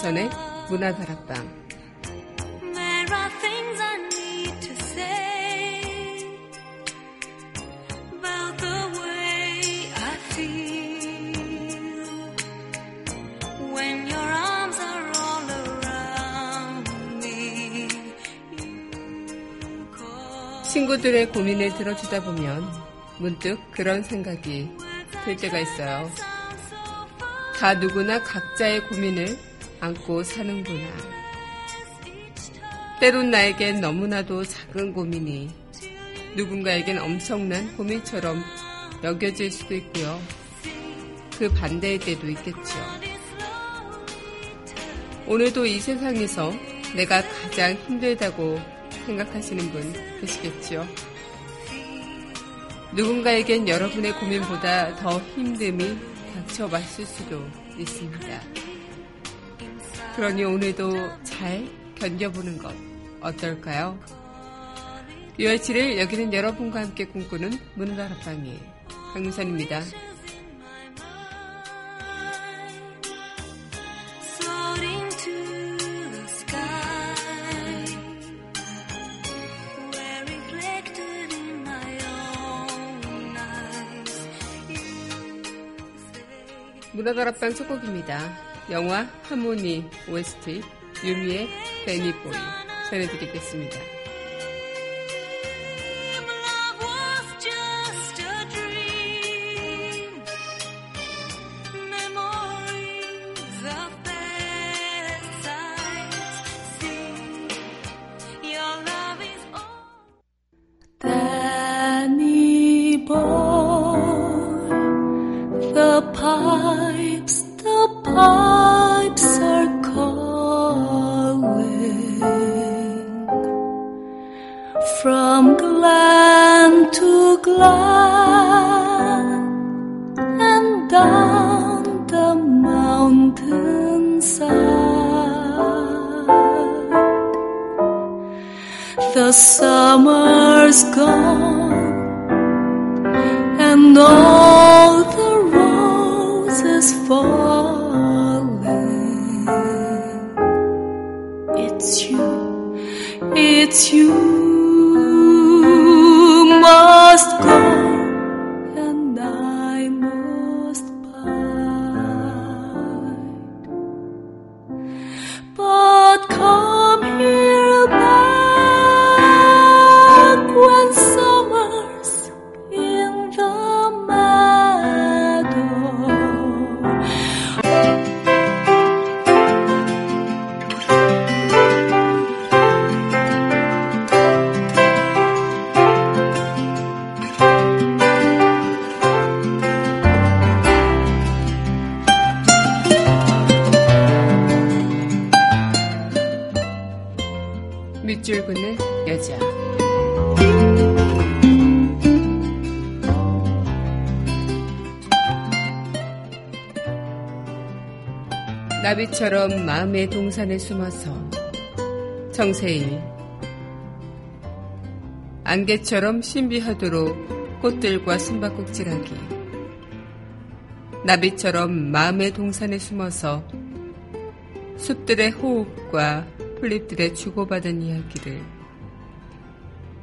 강민선의 문화다락방 친구들의 고민을 들어주다 보면 문득 그런 생각이 들 때가 있어요. 다 누구나 각자의 고민을 안고 사는구나. 때론 나에겐 너무나도 작은 고민이 누군가에겐 엄청난 고민처럼 여겨질 수도 있고요. 그 반대의 때도 있겠죠. 오늘도 이 세상에서 내가 가장 힘들다고 생각하시는 분 계시겠죠? 누군가에겐 여러분의 고민보다 더 힘듦이 닥쳐왔을 수도 있습니다. 그러니 오늘도 잘 견뎌보는 것 어떨까요? 6월 7일 여기는 여러분과 함께 꿈꾸는 문화다락방이 강민선입니다. 문화다락방 첫 곡입니다. 영화 하모니 OST 유미의 베니보이 전해드리겠습니다. 나비처럼 마음의 동산에 숨어서 정세일 안개처럼 신비하도록 꽃들과 숨바꼭질하기 나비처럼 마음의 동산에 숨어서 숲들의 호흡과 플립들의 주고받은 이야기를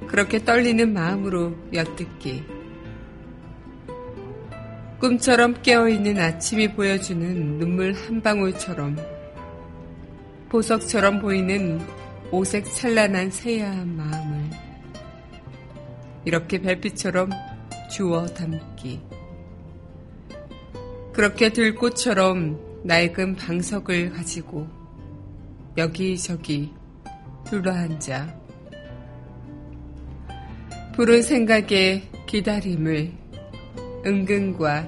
그렇게 떨리는 마음으로 엿듣기. 꿈처럼 깨어있는 아침이 보여주는 눈물 한 방울처럼 보석처럼 보이는 오색 찬란한 새야한 마음을 이렇게 별빛처럼 주워 담기. 그렇게 들꽃처럼 낡은 방석을 가지고 여기저기 둘러앉아 푸른 생각에 기다림을 은근과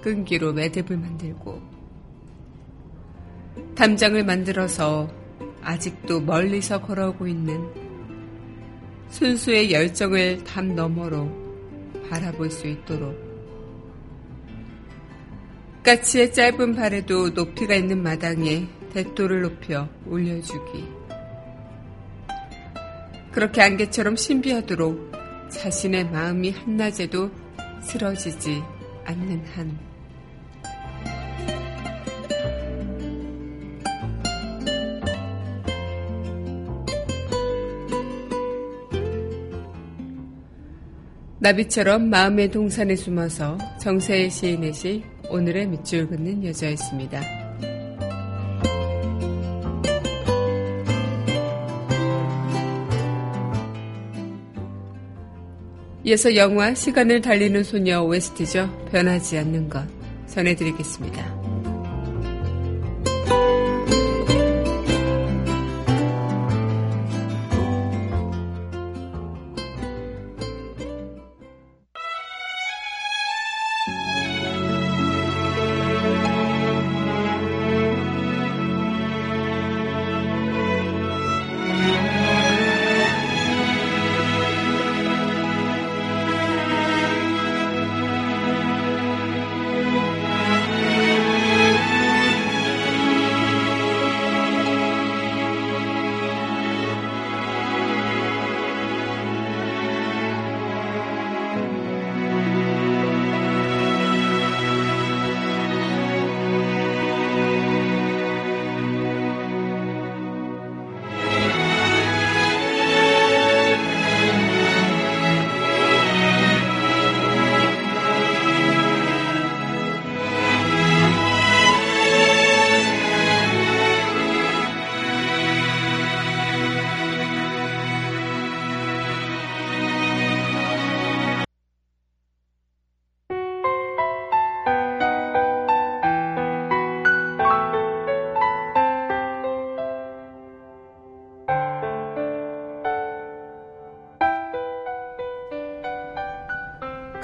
끈기로 매듭을 만들고 담장을 만들어서 아직도 멀리서 걸어오고 있는 순수의 열정을 담 너머로 바라볼 수 있도록 까치의 짧은 발에도 높이가 있는 마당에 대도를 높여 올려주기. 그렇게 안개처럼 신비하도록 자신의 마음이 한낮에도 쓰러지지 않는 한. 나비처럼 마음의 동산에 숨어서 정세의 시인의 시 오늘의 밑줄 긋는 여자였습니다. 이어서 영화 시간을 달리는 소녀 OST죠. 변하지 않는 것 전해드리겠습니다.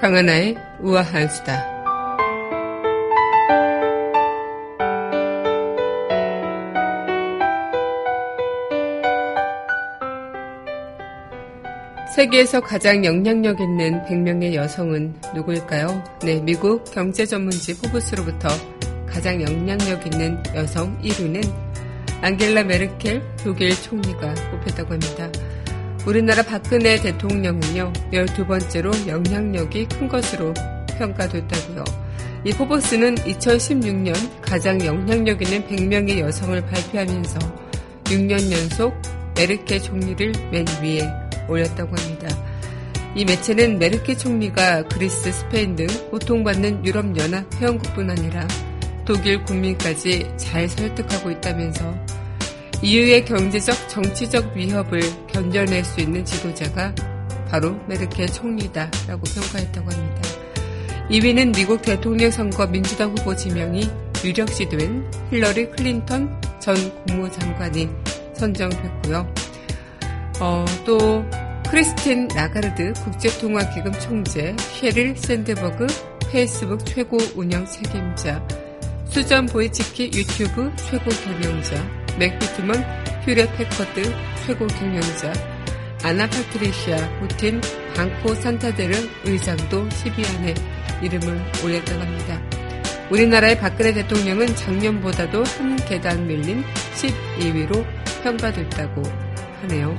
강하나의 우아한 수다. 세계에서 가장 영향력 있는 100명의 여성은 누구일까요? 네, 미국 경제 전문지 포브스로부터 가장 영향력 있는 여성 1위는 앙겔라 메르켈 독일 총리가 뽑혔다고 합니다. 우리나라 박근혜 대통령은요, 12번째로 영향력이 큰 것으로 평가됐다고요. 이 포버스는 2016년 가장 영향력 있는 100명의 여성을 발표하면서 6년 연속 메르켈 총리를 맨 위에 올렸다고 합니다. 이 매체는 메르켈 총리가 그리스, 스페인 등 고통받는 유럽연합 회원국뿐 아니라 독일 국민까지 잘 설득하고 있다면서 EU의 경제적, 정치적 위협을 견뎌낼 수 있는 지도자가 바로 메르켈 총리다라고 평가했다고 합니다. 2위는 미국 대통령 선거 민주당 후보 지명이 유력시 된 힐러리 클린턴 전 국무장관이 선정됐고요. 어, 또 크리스틴 라가르드 국제통화기금 총재, 쉐릴 샌드버그 페이스북 최고 운영 책임자, 수전 보이치키 유튜브 최고 경영자, 맥비트먼 휴렛 패커드 최고 경영자, 아나 파트리시아 후틴 방코 산타데르 의장도 10위 안에 이름을 올렸다고 합니다. 우리나라의 박근혜 대통령은 작년보다도 한 계단 밀린 12위로 평가됐다고 하네요.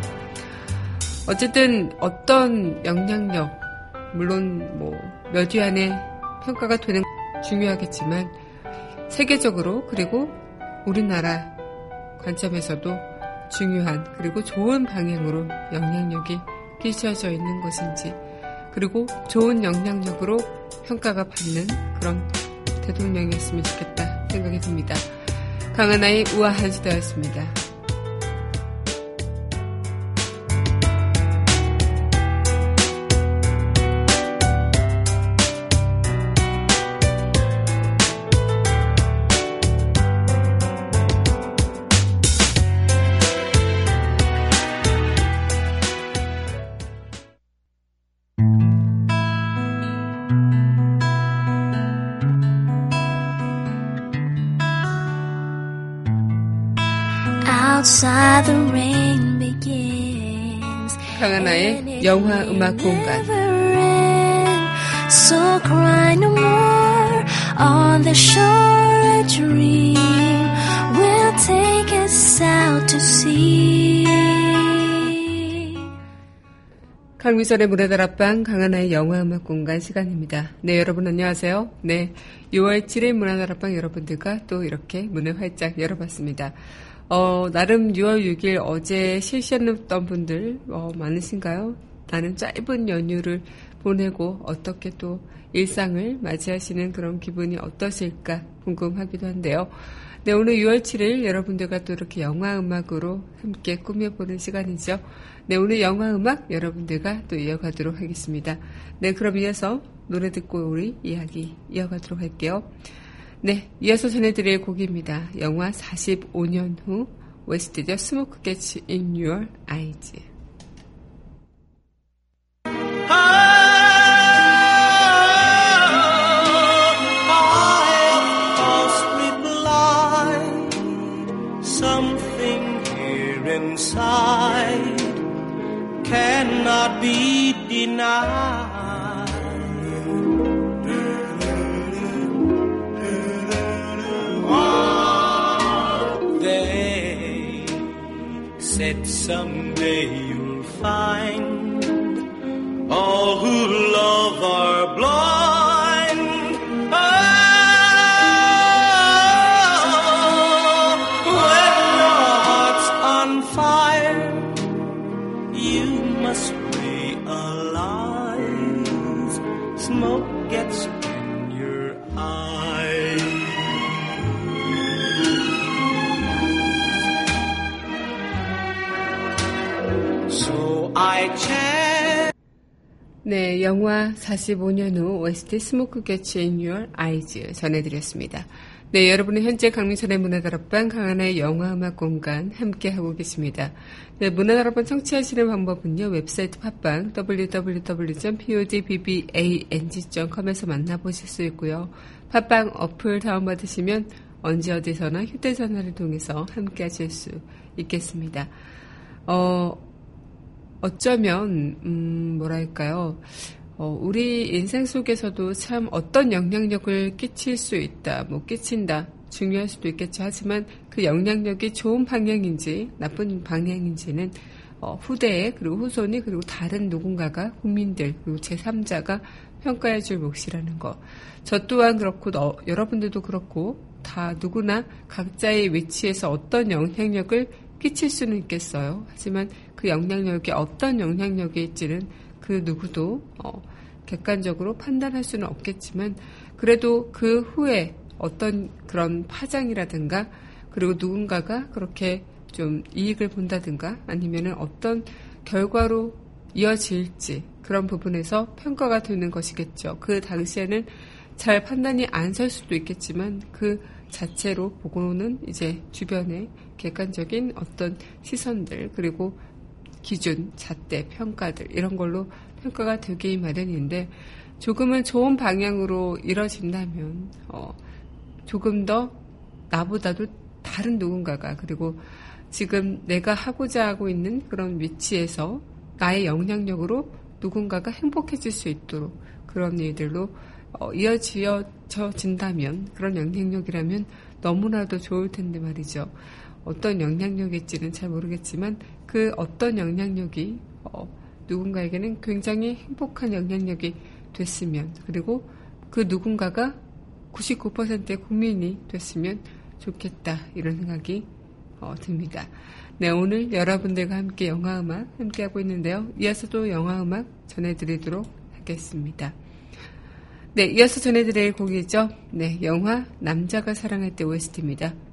어쨌든 어떤 영향력, 물론 뭐 몇 위 안에 평가가 되는 중요하겠지만 세계적으로 그리고 우리나라 관점에서도 중요한 그리고 좋은 방향으로 영향력이 끼쳐져 있는 것인지 그리고 좋은 영향력으로 평가가 받는 그런 대통령이었으면 좋겠다 생각이 듭니다. 강하나의 우아한 시대였습니다. 강하나의 영화 음악 공간 So cry no more on the shore a dream will take us out to sea 강미선의 문화다락방 강하나의 영화 음악 공간 시간입니다. 네, 여러분 안녕하세요. 네, 6월 7일 문화다락방 여러분들과 또 이렇게 문을 활짝 열어봤습니다. 어, 나름 6월 6일 어제 실시했던 분들 어, 많으신가요? 나는 짧은 연휴를 보내고 어떻게 또 일상을 맞이하시는 그런 기분이 어떠실까 궁금하기도 한데요. 네, 오늘 6월 7일 여러분들과 또 이렇게 영화 음악으로 함께 꾸며보는 시간이죠. 네, 오늘 영화 음악 여러분들과 또 이어가도록 하겠습니다. 네, 그럼 이어서 노래 듣고 우리 이야기 이어가도록 할게요. 네, 이어서 전해드릴 곡입니다. 영화 45년 후 웨스트죠. 스모크 게츠 인 유얼 아이즈. denied. Someday you'll find 네, 영화 45년 후 OST Smoke Gets in Your Eyes 전해드렸습니다. 네, 여러분은 현재 강민선의 문화다락방 강하나의 영화음악 공간 함께하고 계십니다. 네, 문화다락방 청취하시는 방법은요, 웹사이트 팟빵 www.podbbang.com에서 만나보실 수 있고요. 팟빵 어플 다운받으시면 언제 어디서나 휴대전화를 통해서 함께하실 수 있겠습니다. 어, 어쩌면 음, 뭐랄까요? 어, 우리 인생 속에서도 참 어떤 영향력을 끼칠 수 있다, 뭐 끼친다, 중요할 수도 있겠죠. 하지만 그 영향력이 좋은 방향인지 나쁜 방향인지는 어, 후대에 그리고 후손이 그리고 다른 누군가가 국민들 그리고 제3자가 평가해 줄 몫이라는 거. 저 또한 그렇고 너, 여러분들도 그렇고 다 누구나 각자의 위치에서 어떤 영향력을 끼칠 수는 있겠어요. 하지만 그 영향력이 어떤 영향력일지는 그 누구도 어, 객관적으로 판단할 수는 없겠지만 그래도 그 후에 어떤 그런 파장이라든가 그리고 누군가가 그렇게 좀 이익을 본다든가 아니면은 어떤 결과로 이어질지 그런 부분에서 평가가 되는 것이겠죠. 그 당시에는 잘 판단이 안 설 수도 있겠지만 그 자체로 보고는 이제 주변의 객관적인 어떤 시선들 그리고 기준, 잣대, 평가들 이런 걸로 평가가 되기 마련인데 조금은 좋은 방향으로 이뤄진다면 어, 조금 더 나보다도 다른 누군가가 그리고 지금 내가 하고자 하고 있는 그런 위치에서 나의 영향력으로 누군가가 행복해질 수 있도록 그런 일들로 어, 이어지어진다면 그런 영향력이라면 너무나도 좋을 텐데 말이죠. 어떤 영향력일지는 잘 모르겠지만 그 어떤 영향력이 어, 누군가에게는 굉장히 행복한 영향력이 됐으면 그리고 그 누군가가 99%의 국민이 됐으면 좋겠다 이런 생각이 어, 듭니다. 네 오늘 여러분들과 함께 영화음악 함께하고 있는데요. 이어서도 영화음악 전해드리도록 하겠습니다. 네, 이어서 전해드릴 곡이죠. 네, 영화 남자가 사랑할 때 OST입니다.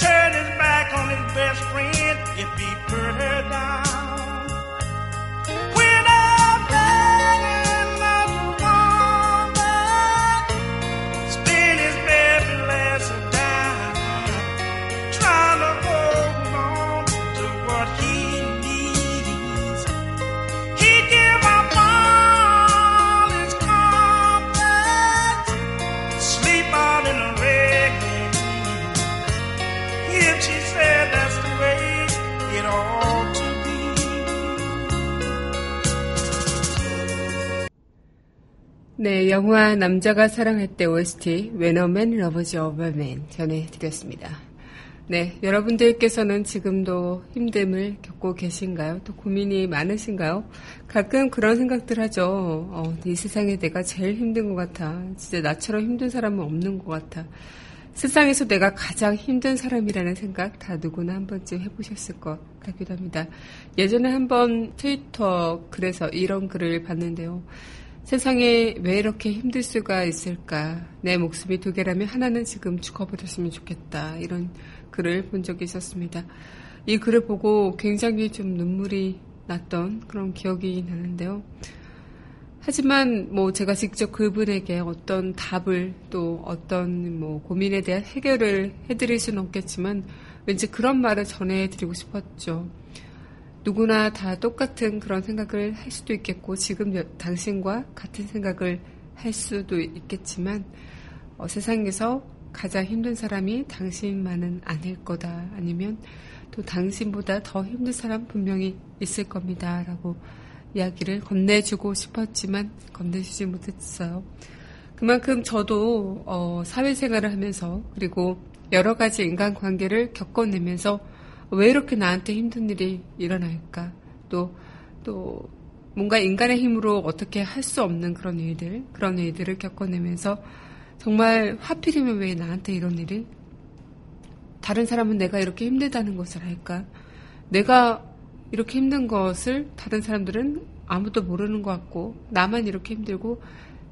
Turn his back on his best friend if he put her down. 영화 남자가 사랑할 때 OST Loves a Man 전해드렸습니다. 네, 여러분들께서는 지금도 힘듦을 겪고 계신가요? 또 고민이 많으신가요? 가끔 그런 생각들 하죠. 어, 이 세상에 내가 제일 힘든 것 같아. 진짜 나처럼 힘든 사람은 없는 것 같아. 세상에서 내가 가장 힘든 사람이라는 생각 다 누구나 한 번쯤 해보셨을 것 같기도 합니다. 예전에 한번 트위터 글에서 이런 글을 봤는데요. 세상에 왜 이렇게 힘들 수가 있을까? 내 목숨이 두 개라면 하나는 지금 죽어버렸으면 좋겠다. 이런 글을 본 적이 있었습니다. 이 글을 보고 굉장히 좀 눈물이 났던 그런 기억이 나는데요. 하지만 뭐 제가 직접 그분에게 어떤 답을 또 어떤 뭐 고민에 대한 해결을 해드릴 수는 없겠지만 왠지 그런 말을 전해드리고 싶었죠. 누구나 다 똑같은 그런 생각을 할 수도 있겠고 지금 당신과 같은 생각을 할 수도 있겠지만 어, 세상에서 가장 힘든 사람이 당신만은 아닐 거다 아니면 또 당신보다 더 힘든 사람 분명히 있을 겁니다 라고 이야기를 건네주고 싶었지만 건네주지 못했어요. 그만큼 저도 어, 사회생활을 하면서 그리고 여러 가지 인간관계를 겪어내면서 왜 이렇게 나한테 힘든 일이 일어날까? 또, 또, 뭔가 인간의 힘으로 어떻게 할 수 없는 그런 일들, 그런 일들을 겪어내면서 정말 하필이면 왜 나한테 이런 일이? 다른 사람은 내가 이렇게 힘들다는 것을 할까? 내가 이렇게 힘든 것을 다른 사람들은 아무도 모르는 것 같고, 나만 이렇게 힘들고,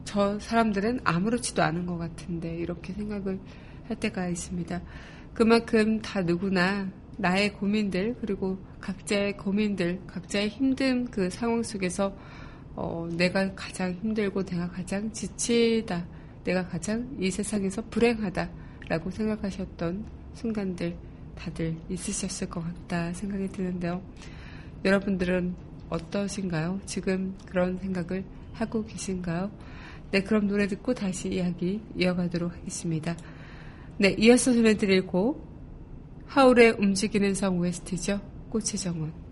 저 사람들은 아무렇지도 않은 것 같은데, 이렇게 생각을 할 때가 있습니다. 그만큼 다 누구나 나의 고민들 그리고 각자의 고민들, 각자의 힘든 그 상황 속에서 어, 내가 가장 힘들고 내가 가장 지치다, 내가 가장 이 세상에서 불행하다라고 생각하셨던 순간들 다들 있으셨을 것 같다 생각이 드는데요. 여러분들은 어떠신가요? 지금 그런 생각을 하고 계신가요? 네, 그럼 노래 듣고 다시 이야기 이어가도록 하겠습니다. 네, 이어서 전해드릴 곡 하울의 움직이는 성 웨스트죠. 꽃의 정원.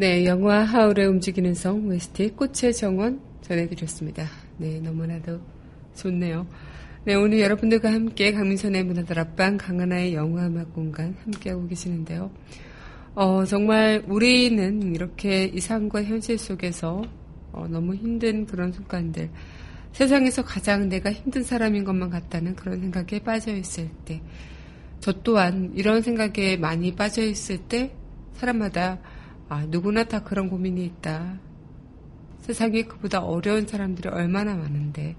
네, 영화 하울의 움직이는 성 웨스트의 꽃의 정원 전해드렸습니다. 네, 너무나도 좋네요. 네, 오늘 여러분들과 함께 강민선의 문화들 앞방 강하나의 영화음악 공간 함께하고 계시는데요. 어, 정말 우리는 이렇게 이상과 현실 속에서 어, 너무 힘든 그런 순간들, 세상에서 가장 내가 힘든 사람인 것만 같다는 그런 생각에 빠져 있을 때, 저 또한 이런 생각에 많이 빠져 있을 때 사람마다 아, 누구나 다 그런 고민이 있다. 세상에 그보다 어려운 사람들이 얼마나 많은데,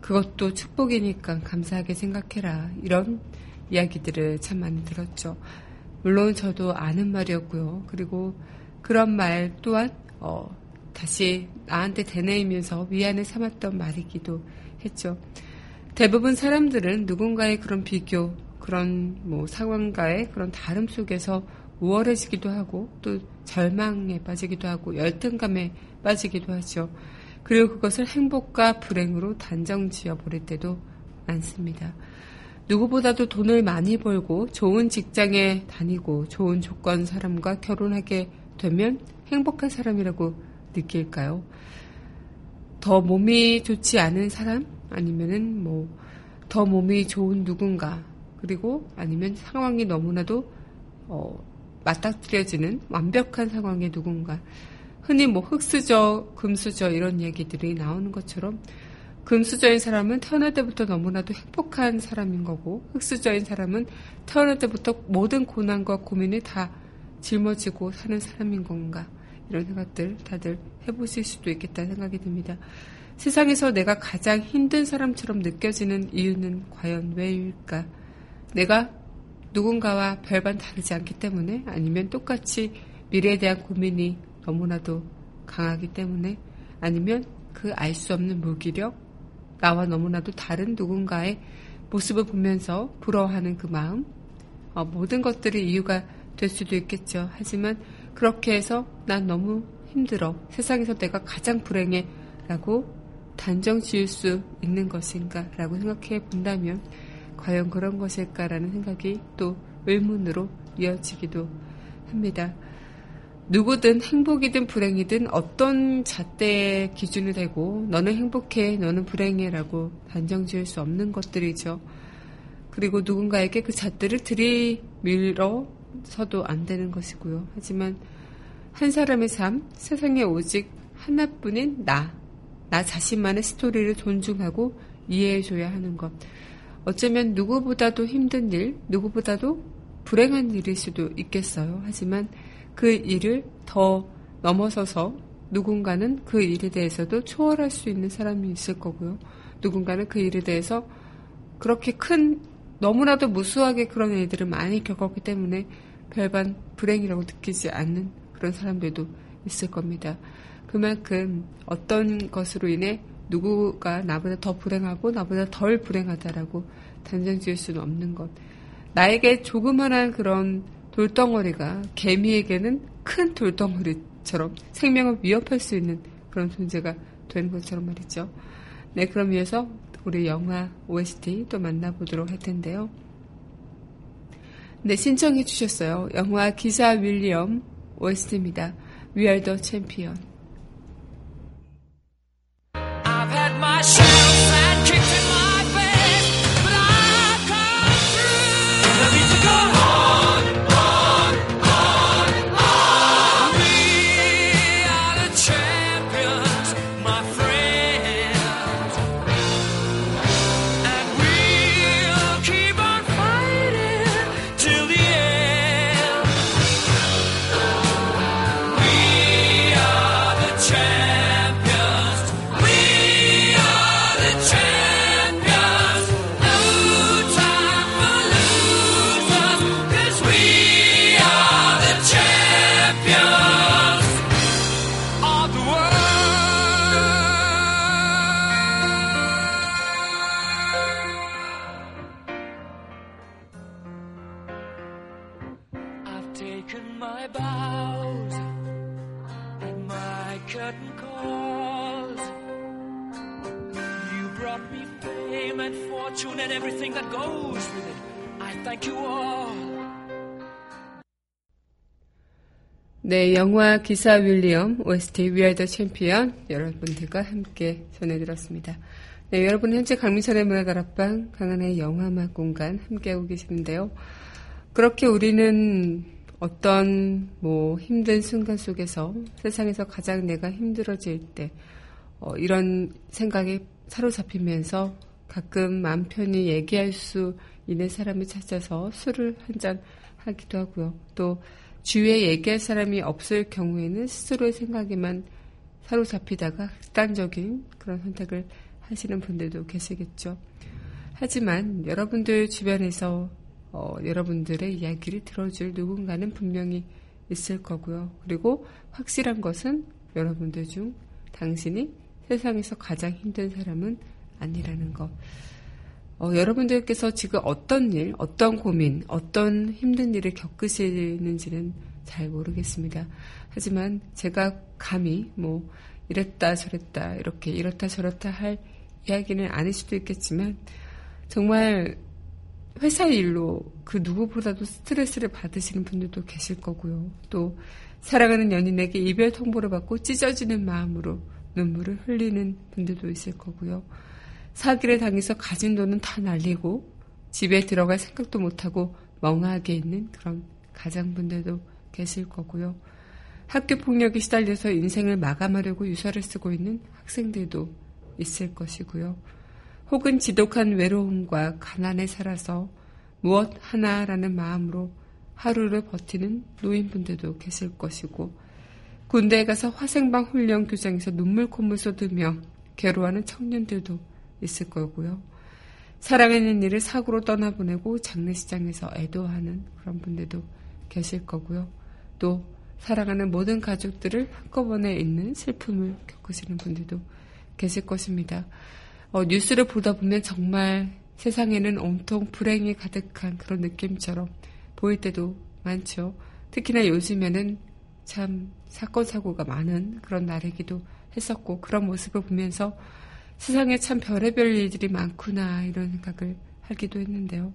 그것도 축복이니까 감사하게 생각해라. 이런 이야기들을 참 많이 들었죠. 물론 저도 아는 말이었고요. 그리고 그런 말 또한, 어, 다시 나한테 되뇌이면서 위안을 삼았던 말이기도 했죠. 대부분 사람들은 누군가의 그런 비교, 그런 뭐 상황과의 그런 다름 속에서 우월해지기도 하고 또 절망에 빠지기도 하고 열등감에 빠지기도 하죠. 그리고 그것을 행복과 불행으로 단정 지어 버릴 때도 많습니다. 누구보다도 돈을 많이 벌고 좋은 직장에 다니고 좋은 조건 사람과 결혼하게 되면 행복한 사람이라고 느낄까요? 더 몸이 좋지 않은 사람? 아니면은 뭐, 더 몸이 좋은 누군가? 그리고 아니면 상황이 너무나도, 어, 맞닥뜨려지는 완벽한 상황의 누군가. 흔히 뭐 흙수저, 금수저 이런 얘기들이 나오는 것처럼 금수저인 사람은 태어날 때부터 너무나도 행복한 사람인 거고 흙수저인 사람은 태어날 때부터 모든 고난과 고민이 다 짊어지고 사는 사람인 건가 이런 생각들 다들 해보실 수도 있겠다는 생각이 듭니다. 세상에서 내가 가장 힘든 사람처럼 느껴지는 이유는 과연 왜일까? 내가 누군가와 별반 다르지 않기 때문에 아니면 똑같이 미래에 대한 고민이 너무나도 강하기 때문에 아니면 그 알 수 없는 무기력 나와 너무나도 다른 누군가의 모습을 보면서 부러워하는 그 마음 어, 모든 것들이 이유가 될 수도 있겠죠. 하지만 그렇게 해서 난 너무 힘들어 세상에서 내가 가장 불행해 라고 단정 지을 수 있는 것인가 라고 생각해 본다면 과연 그런 것일까라는 생각이 또 의문으로 이어지기도 합니다. 누구든 행복이든 불행이든 어떤 잣대의 기준이 되고 너는 행복해, 너는 불행해라고 단정 지을 수 없는 것들이죠. 그리고 누군가에게 그 잣대를 들이밀어서도 안 되는 것이고요. 하지만 한 사람의 삶, 세상에 오직 하나뿐인 나, 나 자신만의 스토리를 존중하고 이해해줘야 하는 것. 어쩌면 누구보다도 힘든 일, 누구보다도 불행한 일일 수도 있겠어요. 하지만 그 일을 더 넘어서서 누군가는 그 일에 대해서도 초월할 수 있는 사람이 있을 거고요. 누군가는 그 일에 대해서 그렇게 큰, 너무나도 무수하게 그런 일들을 많이 겪었기 때문에 별반 불행이라고 느끼지 않는 그런 사람들도 있을 겁니다. 그만큼 어떤 것으로 인해 누구가 나보다 더 불행하고 나보다 덜 불행하다라고 단정 지을 수는 없는 것. 나에게 조그만한 그런 돌덩어리가 개미에게는 큰 돌덩어리처럼 생명을 위협할 수 있는 그런 존재가 되는 것처럼 말이죠. 네, 그럼 이어서 우리 영화 OST 또 만나보도록 할 텐데요. 네, 신청해 주셨어요. 영화 기사 윌리엄 OST입니다. We are the champion. 네, 영화 기사 윌리엄 OST the Champion 여러분들과 함께 전해드렸습니다. 네, 여러분 현재 강민선의 문화다락방 강한의 영화음악 공간 함께하고 계시는데요. 그렇게 우리는 어떤 뭐 힘든 순간 속에서 세상에서 가장 내가 힘들어질 때 어, 이런 생각에 사로잡히면서 가끔 마음 편히 얘기할 수 있는 사람을 찾아서 술을 한 잔 하기도 하고요. 또 주위에 얘기할 사람이 없을 경우에는 스스로의 생각에만 사로잡히다가 극단적인 그런 선택을 하시는 분들도 계시겠죠. 하지만 여러분들 주변에서 어, 여러분들의 이야기를 들어줄 누군가는 분명히 있을 거고요. 그리고 확실한 것은 여러분들 중 당신이 세상에서 가장 힘든 사람은 아니라는 것. 어, 여러분들께서 지금 어떤 일, 어떤 고민, 어떤 힘든 일을 겪으시는지는 잘 모르겠습니다. 하지만 제가 감히 뭐 이랬다 저랬다 이렇게 이렇다 저렇다 할 이야기는 아닐 수도 있겠지만 정말 회사 일로 그 누구보다도 스트레스를 받으시는 분들도 계실 거고요. 또 사랑하는 연인에게 이별 통보를 받고 찢어지는 마음으로 눈물을 흘리는 분들도 있을 거고요. 사기를 당해서 가진 돈은 다 날리고 집에 들어갈 생각도 못하고 멍하게 있는 그런 가장분들도 계실 거고요. 학교 폭력에 시달려서 인생을 마감하려고 유서를 쓰고 있는 학생들도 있을 것이고요. 혹은 지독한 외로움과 가난에 살아서 무엇 하나라는 마음으로 하루를 버티는 노인분들도 계실 것이고, 군대에 가서 화생방 훈련 교장에서 눈물 콧물 쏟으며 괴로워하는 청년들도 있을 거고요. 사랑하는 일을 사고로 떠나보내고 장례시장에서 애도하는 그런 분들도 계실 거고요. 또 사랑하는 모든 가족들을 한꺼번에 있는 슬픔을 겪으시는 분들도 계실 것입니다. 어, 뉴스를 보다 보면 정말 세상에는 온통 불행이 가득한 그런 느낌처럼 보일 때도 많죠. 특히나 요즘에는 참 사건 사고가 많은 그런 날이기도 했었고 그런 모습을 보면서 세상에 참 별의별 일들이 많구나 이런 생각을 하기도 했는데요.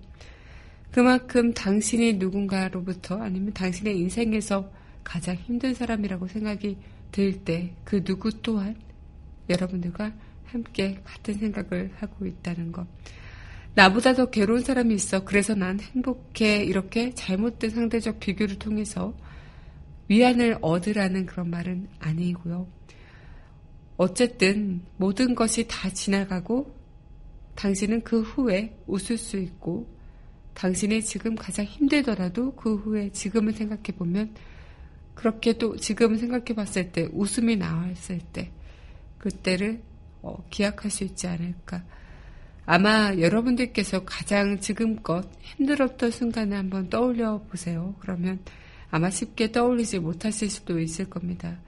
그만큼 당신이 누군가로부터 아니면 당신의 인생에서 가장 힘든 사람이라고 생각이 들 때 그 누구 또한 여러분들과 함께 같은 생각을 하고 있다는 것. 나보다 더 괴로운 사람이 있어. 그래서 난 행복해. 이렇게 잘못된 상대적 비교를 통해서 위안을 얻으라는 그런 말은 아니고요. 어쨌든 모든 것이 다 지나가고 당신은 그 후에 웃을 수 있고 당신이 지금 가장 힘들더라도 그 후에 지금을 생각해 보면 그렇게 또 지금 생각해 봤을 때 웃음이 나왔을 때 그때를 어, 기약할 수 있지 않을까. 아마 여러분들께서 가장 지금껏 힘들었던 순간을 한번 떠올려 보세요. 그러면 아마 쉽게 떠올리지 못하실 수도 있을 겁니다.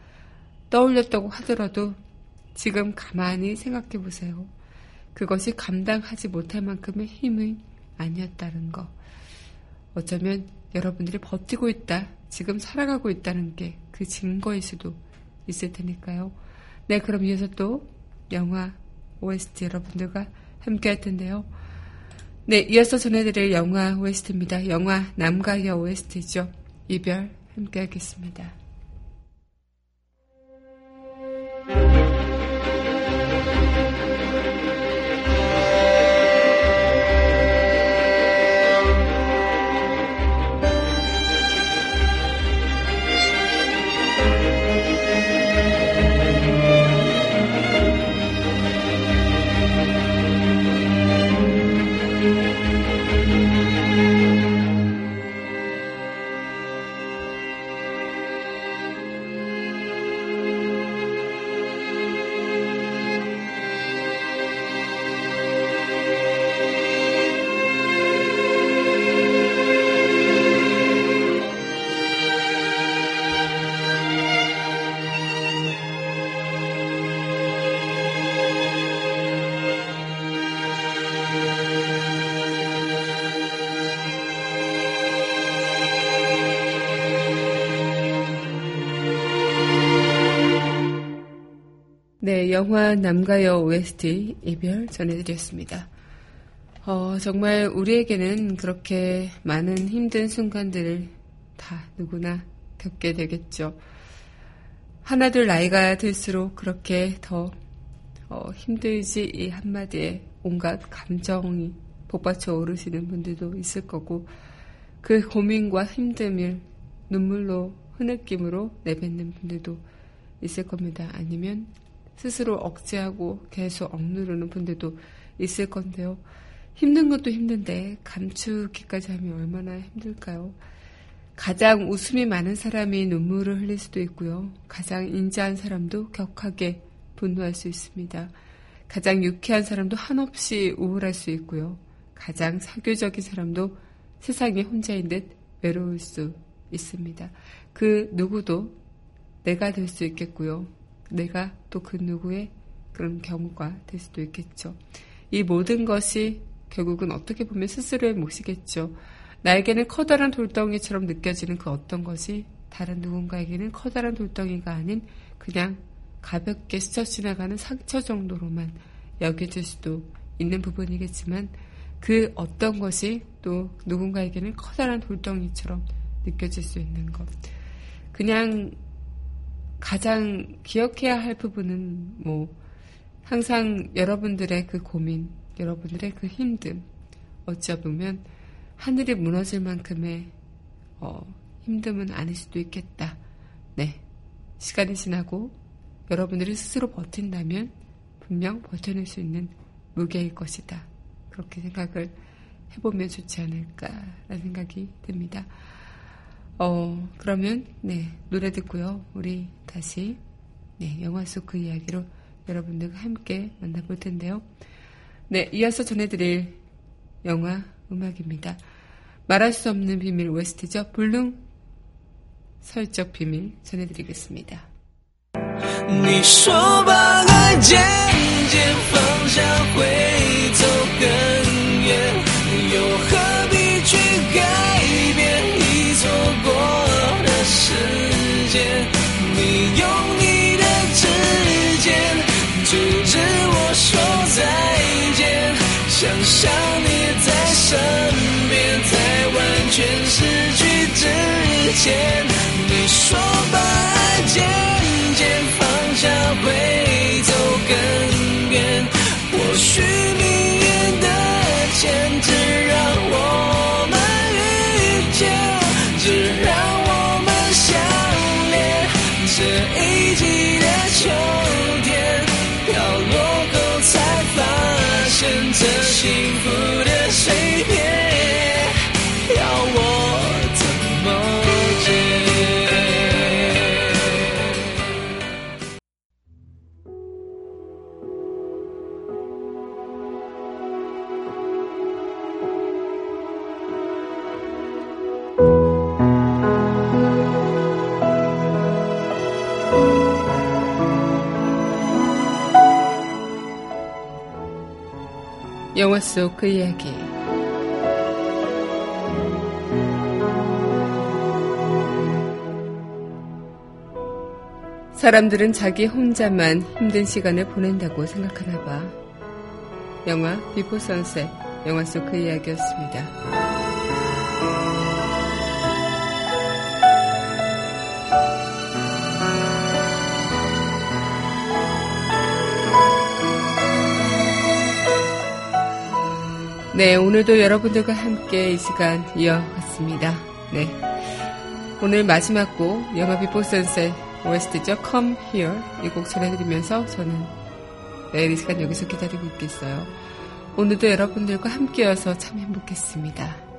떠올렸다고 하더라도 지금 가만히 생각해 보세요. 그것이 감당하지 못할 만큼의 힘이 아니었다는 거. 어쩌면 여러분들이 버티고 있다, 지금 살아가고 있다는 게 그 증거일 수도 있을 테니까요. 네, 그럼 이어서 또 영화 OST 여러분들과 함께 할 텐데요. 네, 이어서 전해드릴 영화 OST입니다. 영화 남과 여 OST죠. 이별 함께 하겠습니다. 영화 남과 여 OST 이별 전해드렸습니다. 어, 정말 우리에게는 그렇게 많은 힘든 순간들을 다 누구나 겪게 되겠죠. 하나둘 나이가 들수록 그렇게 더 어, 힘들지 이 한마디에 온갖 감정이 복받쳐 오르시는 분들도 있을 거고 그 고민과 힘듦을 눈물로 흐느낌으로 내뱉는 분들도 있을 겁니다. 아니면 스스로 억제하고 계속 억누르는 분들도 있을 건데요. 힘든 것도 힘든데 감추기까지 하면 얼마나 힘들까요? 가장 웃음이 많은 사람이 눈물을 흘릴 수도 있고요. 가장 인자한 사람도 격하게 분노할 수 있습니다. 가장 유쾌한 사람도 한없이 우울할 수 있고요. 가장 사교적인 사람도 세상에 혼자인 듯 외로울 수 있습니다. 그 누구도 내가 될 수 있겠고요. 내가 또 그 누구의 그런 경우가 될 수도 있겠죠. 이 모든 것이 결국은 어떻게 보면 스스로의 몫이겠죠. 나에게는 커다란 돌덩이처럼 느껴지는 그 어떤 것이 다른 누군가에게는 커다란 돌덩이가 아닌 그냥 가볍게 스쳐 지나가는 상처 정도로만 여겨질 수도 있는 부분이겠지만 그 어떤 것이 또 누군가에게는 커다란 돌덩이처럼 느껴질 수 있는 것. 그냥 가장 기억해야 할 부분은 뭐 항상 여러분들의 그 고민, 여러분들의 그 힘듦, 어찌 보면 하늘이 무너질 만큼의 어, 힘듦은 아닐 수도 있겠다. 네, 시간이 지나고 여러분들이 스스로 버틴다면 분명 버텨낼 수 있는 무게일 것이다. 그렇게 생각을 해보면 좋지 않을까라는 생각이 듭니다. 어, 그러면, 네, 노래 듣고요. 우리 다시, 네, 영화 속 그 이야기로 여러분들과 함께 만나볼 텐데요. 네, 이어서 전해드릴 영화 음악입니다. 말할 수 없는 비밀 웨스트죠. 불능 설적 비밀 전해드리겠습니다. 前，你说把爱渐渐放下会走更远，或许命运的牵 영화 속 그 이야기. 사람들은 자기 혼자만 힘든 시간을 보낸다고 생각하나 봐. 영화 비포 선셋, 영화 속 그 이야기였습니다. 네, 오늘도 여러분들과 함께 이 시간 이어갔습니다. 네. 오늘 마지막 곡, 영화 비포 선셋 OST죠. Come Here. 이 곡 전해드리면서 저는 내일 이 시간 여기서 기다리고 있겠어요. 오늘도 여러분들과 함께여서 참 행복했습니다.